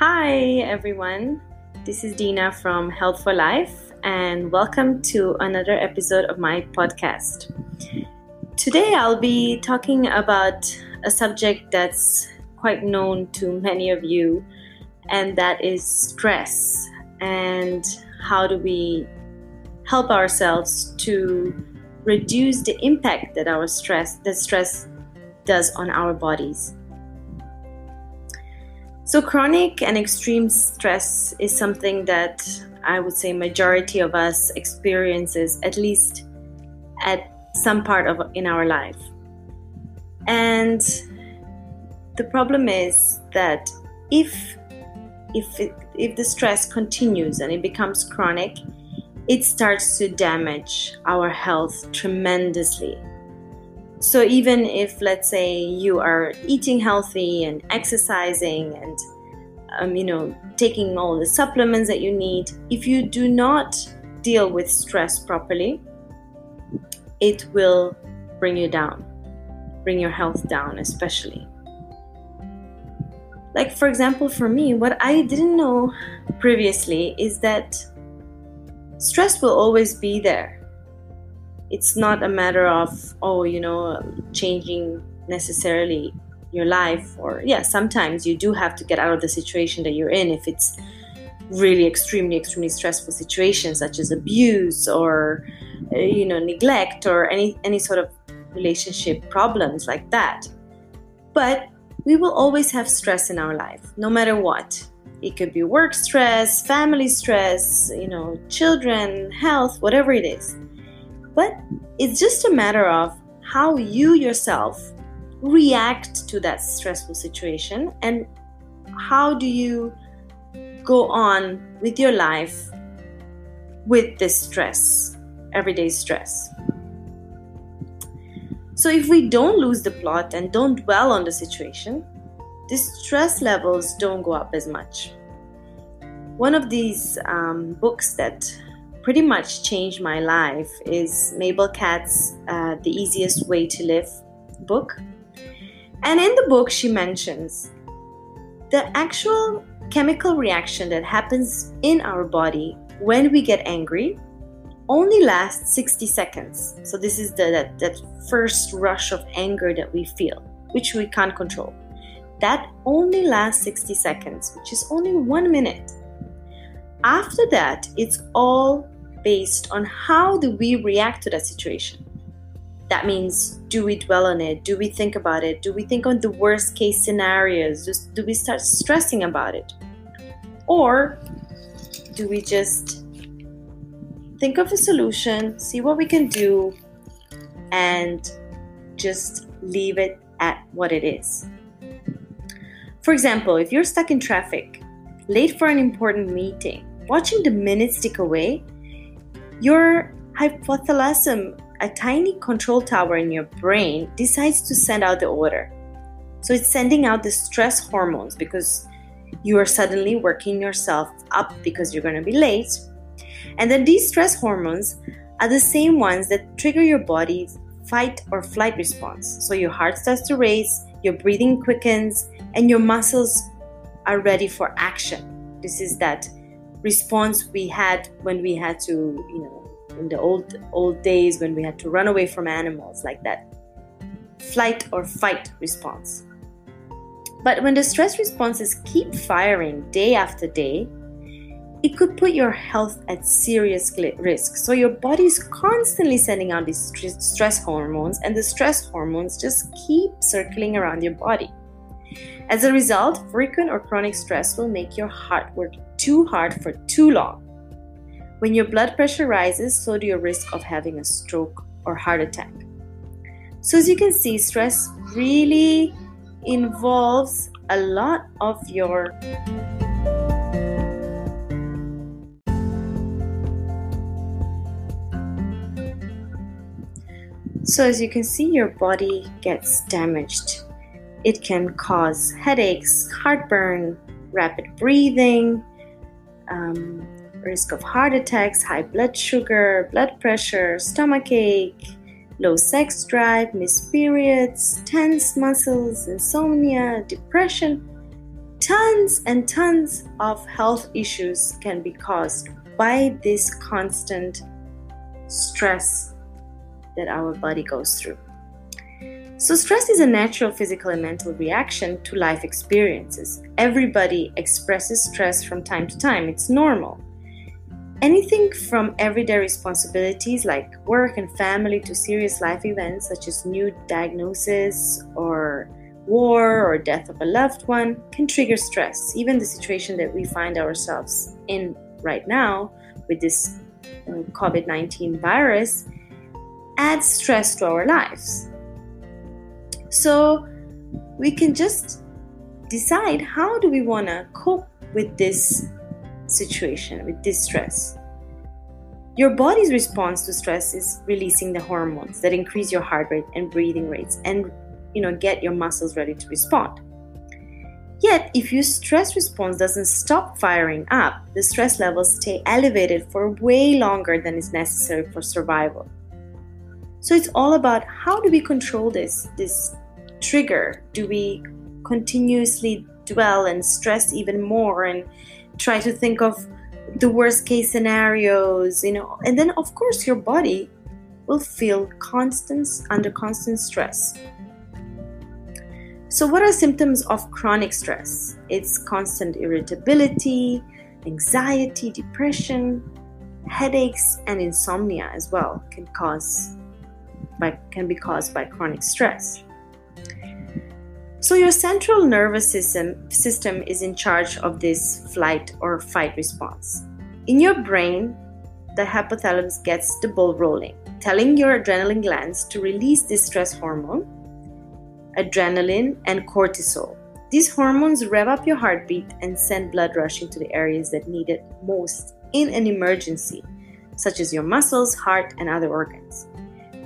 Hi, everyone. This is Dina from Health for Life, and welcome to another episode of my podcast. Today, I'll be talking about a subject that's quite known to many of you, and that is stress. And how do we help ourselves to reduce the impact that our stress, that stress does on our bodies? So chronic and extreme stress is something that I would say majority of us experiences at least at some part of in our life. And the problem is that if if it, if the stress continues and it becomes chronic, it starts to damage our health tremendously. So even if, let's say, you are eating healthy and exercising and um, you know taking all the supplements that you need, if you do not deal with stress properly, it will bring you down, bring your health down, especially. Like, for example, for me, what I didn't know previously is that stress will always be there it's not a matter of oh you know changing necessarily your life or yeah sometimes you do have to get out of the situation that you're in if it's really extremely extremely stressful situations such as abuse or uh, you know neglect or any any sort of relationship problems like that. But we will always have stress in our life no matter what. It could be work stress family stress you know children health whatever it is but it's just a matter of how you yourself react to that stressful situation and how do you go on with your life with this stress, everyday stress. So, if we don't lose the plot and don't dwell on the situation, the stress levels don't go up as much. One of these um, books that pretty much changed my life is Mabel Katz' uh, The Easiest Way to Live book. And in the book, she mentions the actual chemical reaction that happens in our body when we get angry only lasts 60 seconds. So, this is the, that, that first rush of anger that we feel, which we can't control. That only lasts 60 seconds, which is only one minute. After that, it's all based on how do we react to that situation. That means, do we dwell on it? Do we think about it? Do we think on the worst case scenarios? Do we start stressing about it? Or do we just think of a solution, see what we can do, and just leave it at what it is? For example, if you're stuck in traffic, late for an important meeting, watching the minutes tick away your hypothalamus, a tiny control tower in your brain, decides to send out the order. So it's sending out the stress hormones because you are suddenly working yourself up because you're going to be late. And then these stress hormones are the same ones that trigger your body's fight or flight response. So your heart starts to race, your breathing quickens, and your muscles are ready for action. This is that response we had when we had to, you know, in the old old days when we had to run away from animals like that flight or fight response. But when the stress responses keep firing day after day, it could put your health at serious risk. So your body is constantly sending out these stress hormones, and the stress hormones just keep circling around your body. As a result, frequent or chronic stress will make your heart work too hard for too long. When your blood pressure rises, so do your risk of having a stroke or heart attack. So, as you can see, stress really involves a lot of your So, as you can see, your body gets damaged. It can cause headaches, heartburn, rapid breathing, um, risk of heart attacks, high blood sugar, blood pressure, stomach ache, low sex drive, missed periods, tense muscles, insomnia, depression. tons and tons of health issues can be caused by this constant stress that our body goes through. So, stress is a natural physical and mental reaction to life experiences. Everybody expresses stress from time to time, it's normal. Anything from everyday responsibilities like work and family to serious life events such as new diagnosis or war or death of a loved one can trigger stress. Even the situation that we find ourselves in right now with this uh, COVID 19 virus adds stress to our lives. So we can just decide how do we want to cope with this situation, with this stress. Your body's response to stress is releasing the hormones that increase your heart rate and breathing rates and you know get your muscles ready to respond. Yet, if your stress response doesn't stop firing up, the stress levels stay elevated for way longer than is necessary for survival. So it's all about how do we control this this trigger? Do we continuously dwell and stress even more and try to think of the worst case scenarios, you know? And then of course your body will feel constant under constant stress. So, what are symptoms of chronic stress? It's constant irritability, anxiety, depression, headaches, and insomnia as well can cause by, can be caused by chronic stress. So your central nervous system system is in charge of this flight or fight response. In your brain, the hypothalamus gets the ball rolling, telling your adrenaline glands to release this stress hormone adrenaline, and cortisol. These hormones rev up your heartbeat and send blood rushing to the areas that need it most in an emergency, such as your muscles, heart, and other organs.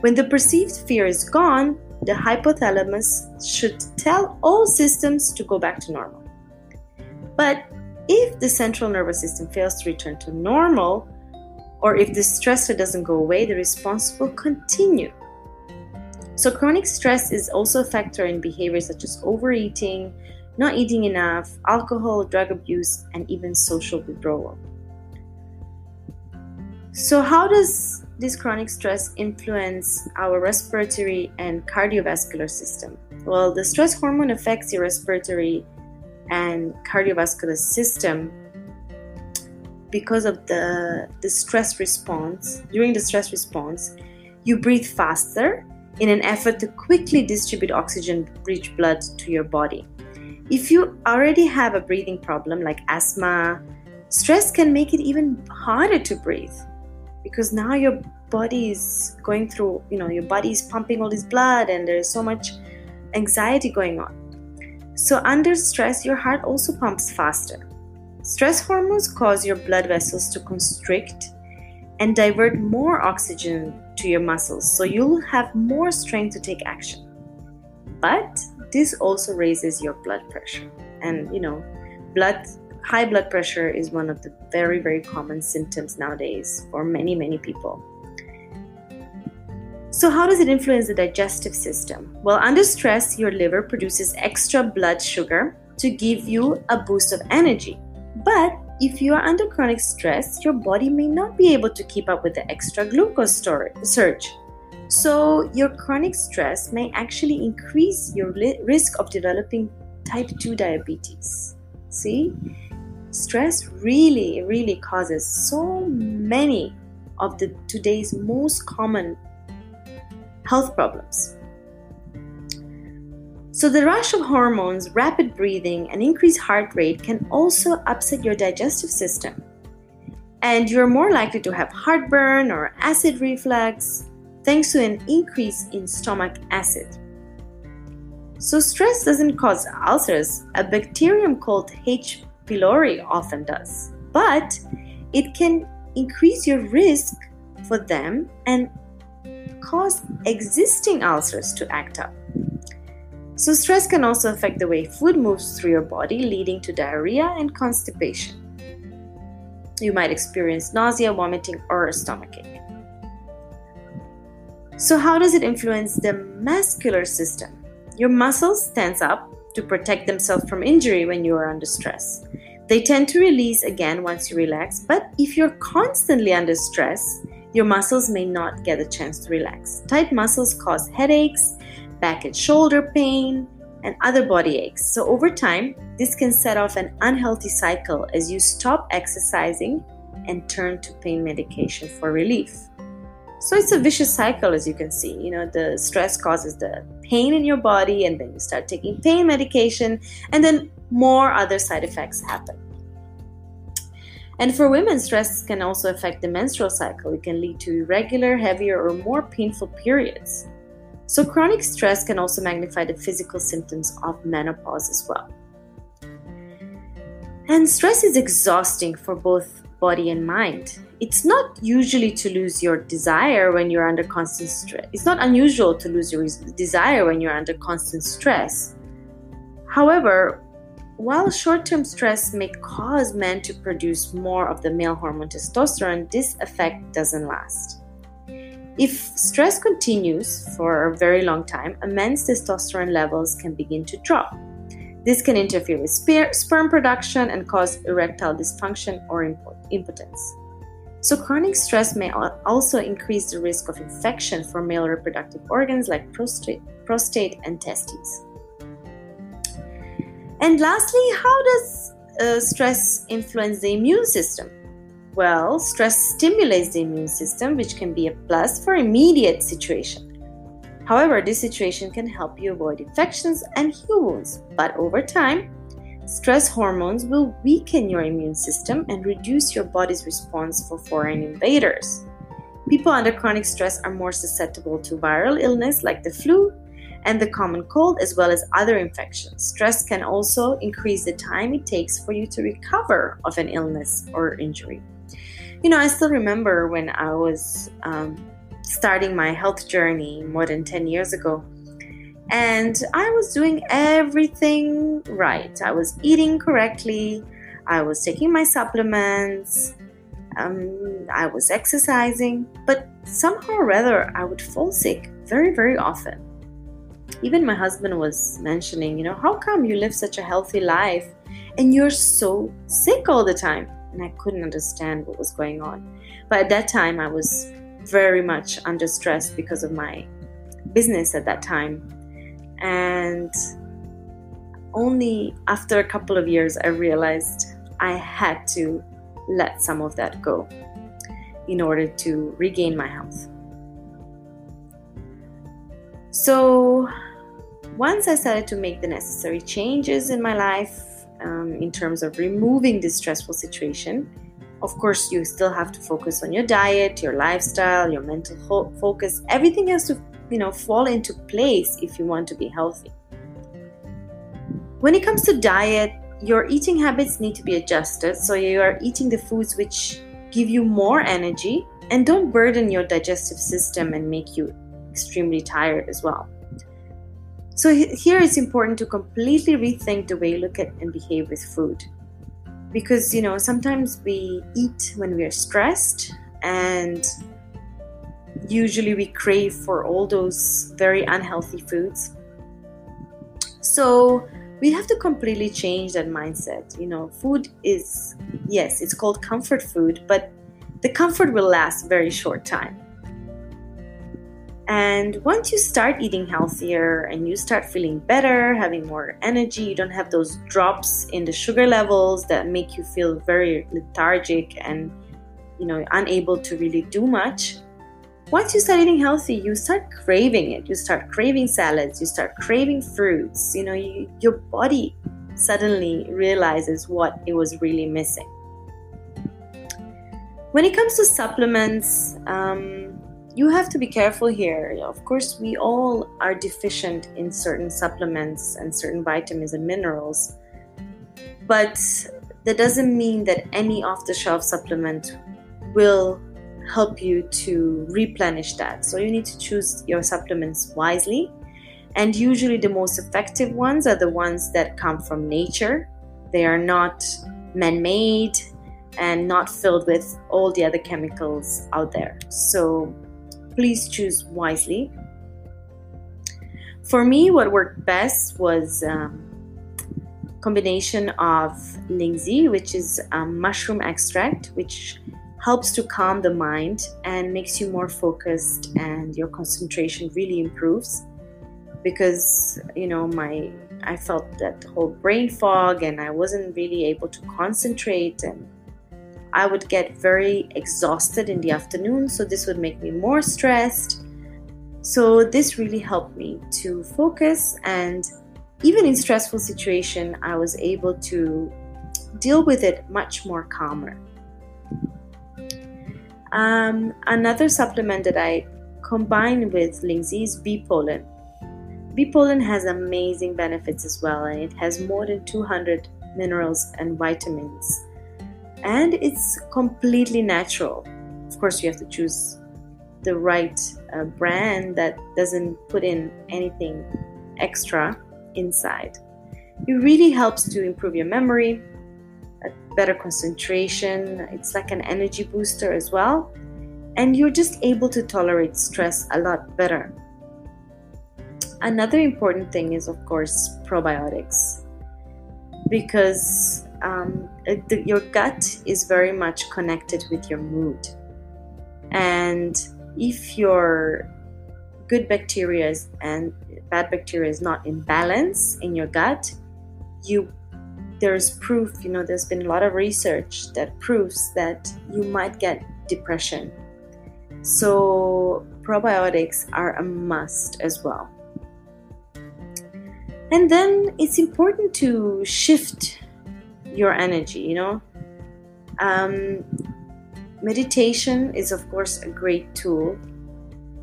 When the perceived fear is gone, the hypothalamus should tell all systems to go back to normal. But if the central nervous system fails to return to normal, or if the stressor doesn't go away, the response will continue so, chronic stress is also a factor in behaviors such as overeating, not eating enough, alcohol, drug abuse, and even social withdrawal. So, how does this chronic stress influence our respiratory and cardiovascular system? Well, the stress hormone affects your respiratory and cardiovascular system because of the, the stress response. During the stress response, you breathe faster in an effort to quickly distribute oxygen rich blood to your body. If you already have a breathing problem like asthma, stress can make it even harder to breathe because now your body is going through, you know, your body is pumping all this blood and there's so much anxiety going on. So, under stress, your heart also pumps faster. Stress hormones cause your blood vessels to constrict and divert more oxygen to your muscles, so you'll have more strength to take action. But this also raises your blood pressure. And you know, blood high blood pressure is one of the very very common symptoms nowadays for many many people. So, how does it influence the digestive system? Well, under stress, your liver produces extra blood sugar to give you a boost of energy. But if you are under chronic stress, your body may not be able to keep up with the extra glucose storage, surge. So, your chronic stress may actually increase your risk of developing type 2 diabetes. See? Stress really, really causes so many of the today's most common health problems. So, the rush of hormones, rapid breathing, and increased heart rate can also upset your digestive system. And you're more likely to have heartburn or acid reflux thanks to an increase in stomach acid. So, stress doesn't cause ulcers. A bacterium called H. pylori often does, but it can increase your risk for them and cause existing ulcers to act up. So, stress can also affect the way food moves through your body, leading to diarrhea and constipation. You might experience nausea, vomiting, or a stomachache. So, how does it influence the muscular system? Your muscles tense up to protect themselves from injury when you are under stress. They tend to release again once you relax, but if you're constantly under stress, your muscles may not get a chance to relax. Tight muscles cause headaches, back and shoulder pain, and other body aches. So, over time, this can set off an unhealthy cycle as you stop exercising and turn to pain medication for relief. So, it's a vicious cycle, as you can see. You know, the stress causes the pain in your body, and then you start taking pain medication, and then more other side effects happen. And for women, stress can also affect the menstrual cycle. It can lead to irregular, heavier, or more painful periods. So, chronic stress can also magnify the physical symptoms of menopause as well. And stress is exhausting for both body and mind. It's not usually to lose your desire when you're under constant stress. It's not unusual to lose your desire when you're under constant stress. However, while short term stress may cause men to produce more of the male hormone testosterone, this effect doesn't last. If stress continues for a very long time, a man's testosterone levels can begin to drop. This can interfere with sperm production and cause erectile dysfunction or impotence. So, chronic stress may also increase the risk of infection for male reproductive organs like prostate, prostate and testes. And lastly, how does uh, stress influence the immune system? Well, stress stimulates the immune system, which can be a plus for immediate situation. However, this situation can help you avoid infections and heal wounds, but over time, stress hormones will weaken your immune system and reduce your body's response for foreign invaders. People under chronic stress are more susceptible to viral illness like the flu and the common cold, as well as other infections. Stress can also increase the time it takes for you to recover of an illness or injury. You know, I still remember when I was um, starting my health journey more than 10 years ago. And I was doing everything right. I was eating correctly, I was taking my supplements, um, I was exercising, but somehow or other I would fall sick very, very often. Even my husband was mentioning, you know, how come you live such a healthy life and you're so sick all the time? And I couldn't understand what was going on. But at that time, I was very much under stress because of my business at that time. And only after a couple of years, I realized I had to let some of that go in order to regain my health. So, once I started to make the necessary changes in my life um, in terms of removing this stressful situation, of course, you still have to focus on your diet, your lifestyle, your mental ho- focus. Everything has to, you know, fall into place if you want to be healthy. When it comes to diet, your eating habits need to be adjusted so you are eating the foods which give you more energy and don't burden your digestive system and make you extremely tired as well. So, here it's important to completely rethink the way you look at and behave with food because you know sometimes we eat when we are stressed and usually we crave for all those very unhealthy foods. So we have to completely change that mindset you know. Food is yes it's called comfort food but the comfort will last very short time and once you start eating healthier and you start feeling better, having more energy, you don't have those drops in the sugar levels that make you feel very lethargic and you know unable to really do much. Once you start eating healthy, you start craving it. You start craving salads, you start craving fruits. You know, you, your body suddenly realizes what it was really missing. When it comes to supplements, um, you have to be careful here. Of course, we all are deficient in certain supplements and certain vitamins and minerals, but that doesn't mean that any off the shelf supplement will help you to replenish that. So you need to choose your supplements wisely. And usually, the most effective ones are the ones that come from nature. They are not man made and not filled with all the other chemicals out there. So, please choose wisely. For me, what worked best was um, combination of Lingzhi, which is a mushroom extract, which helps to calm the mind and makes you more focused and your concentration really improves because you know my I felt that whole brain fog and I wasn't really able to concentrate and I would get very exhausted in the afternoon so this would make me more stressed. So this really helped me to focus and even in stressful situation I was able to deal with it much more calmer. Um, another supplement that I combine with Lingzhi is bee pollen Bee pollen has amazing benefits as well, and it has more than 200 minerals and vitamins. And it's completely natural. Of course, you have to choose the right uh, brand that doesn't put in anything extra inside. It really helps to improve your memory, better concentration. It's like an energy booster as well. And you're just able to tolerate stress a lot better Another important thing is, of course, probiotics because um, the, your gut is very much connected with your mood. And if your good bacteria and bad bacteria is not in balance in your gut, you there's proof, you know, there's been a lot of research that proves that you might get depression. So probiotics are a must as well. And then it's important to shift your energy, you know. Um, meditation is, of course, a great tool.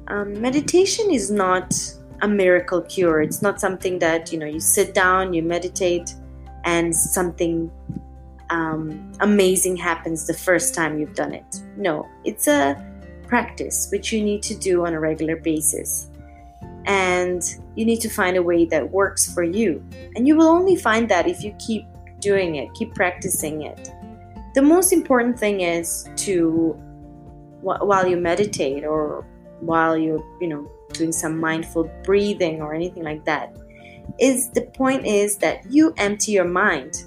Um, meditation is not a miracle cure. It's not something that, you know, you sit down, you meditate, and something um, amazing happens the first time you've done it. No, it's a practice which you need to do on a regular basis and you need to find a way that works for you. And you will only find that if you keep doing it, keep practicing it. The most important thing is to while you meditate or while you're, you know, doing some mindful breathing or anything like that is the point is that you empty your mind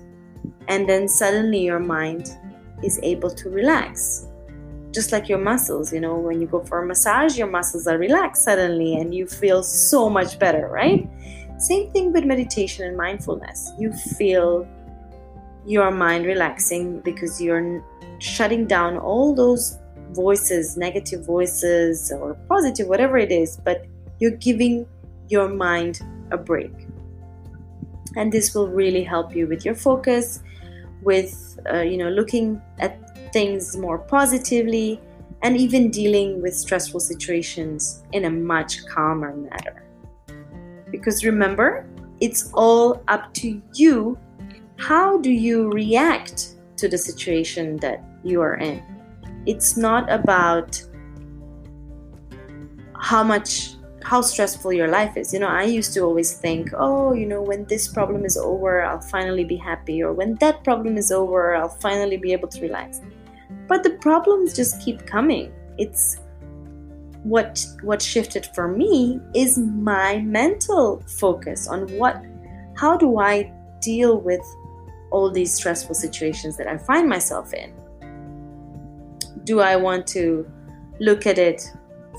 and then suddenly your mind is able to relax. Just like your muscles you know when you go for a massage your muscles are relaxed suddenly and you feel so much better right? Same thing with meditation and mindfulness. You feel your mind relaxing because you're shutting down all those voices negative voices or positive whatever it is but you're giving your mind a break and this will really help you with your focus with uh, you know looking at things more positively, and even dealing with stressful situations in a much calmer manner. Because remember, it's all up to you. How do you react to the situation that you are in? It's not about how much how stressful your life is. You know, I used to always think, oh, you know, when this problem is over, I'll finally be happy, or when that problem is over, I'll finally be able to relax but the problems just keep coming it's what what shifted for me is my mental focus on what how do i deal with all these stressful situations that i find myself in do i want to look at it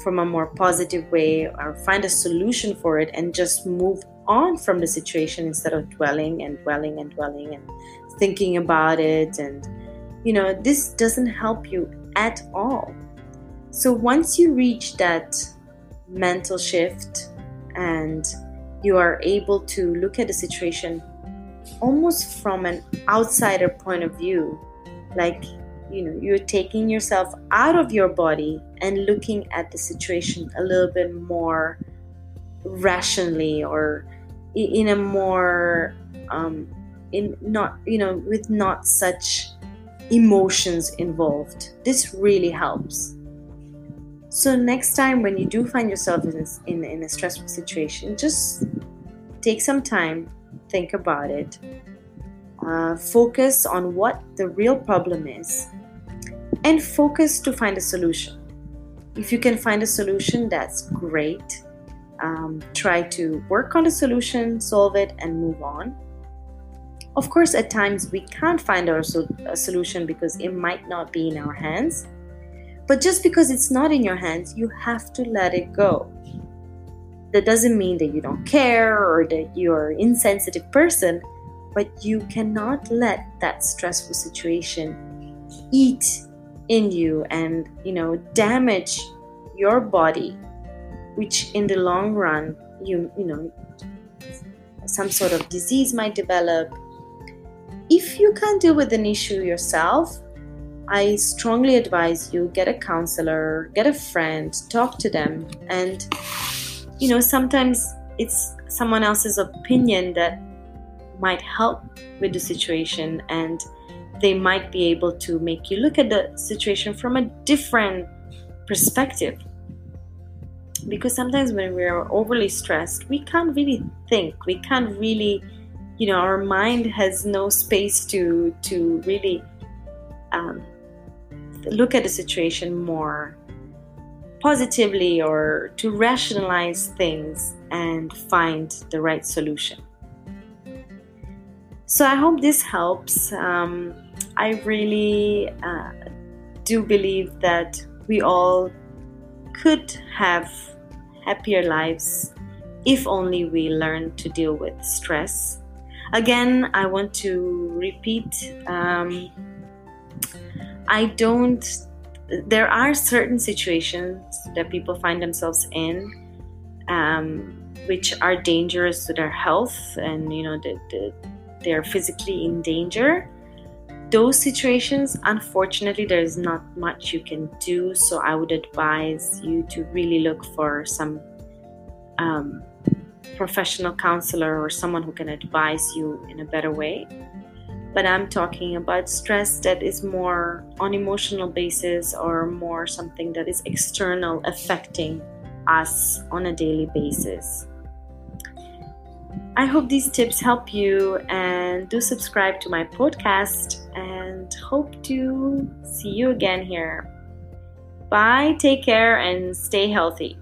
from a more positive way or find a solution for it and just move on from the situation instead of dwelling and dwelling and dwelling and thinking about it and you know, this doesn't help you at all. So once you reach that mental shift and you are able to look at the situation almost from an outsider point of view, like you know, you're taking yourself out of your body and looking at the situation a little bit more rationally or in a more um, in not you know with not such emotions involved. This really helps. So, next time when you do find yourself in in, in a stressful situation, just take some time, think about it, uh, focus on what the real problem is, and focus to find a solution. If you can find a solution, that's great. Um, try to work on the solution, solve it, and move on. Of course, at times we can't find our so- a solution because it might not be in our hands. But just because it's not in your hands, you have to let it go. That doesn't mean that you don't care or that you're an insensitive person, but you cannot let that stressful situation eat in you and, you know, damage your body, which in the long run, you, you know, some sort of disease might develop, if you can't deal with an issue yourself, I strongly advise you get a counselor, get a friend, talk to them. And, you know, sometimes it's someone else's opinion that might help with the situation and they might be able to make you look at the situation from a different perspective. Because sometimes when we're overly stressed, we can't really think, we can't really you know our mind has no space to to really um, look at the situation more positively or to rationalize things and find the right solution. So i hope this helps. Um, i really uh, do believe that we all could have happier lives if only we learn to deal with stress. Again, I want to repeat um, I don't, there are certain situations that people find themselves in um, which are dangerous to their health and, you know, the, the, they're physically in danger. Those situations, unfortunately, there's not much you can do. So I would advise you to really look for some um, professional counselor or someone who can advise you in a better way but i'm talking about stress that is more on emotional basis or more something that is external affecting us on a daily basis. I hope these tips help you and do subscribe to my podcast and hope to see you again here. Bye take care and stay healthy